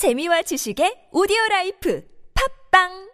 재미와 지식의 오디오 라이프. 팝빵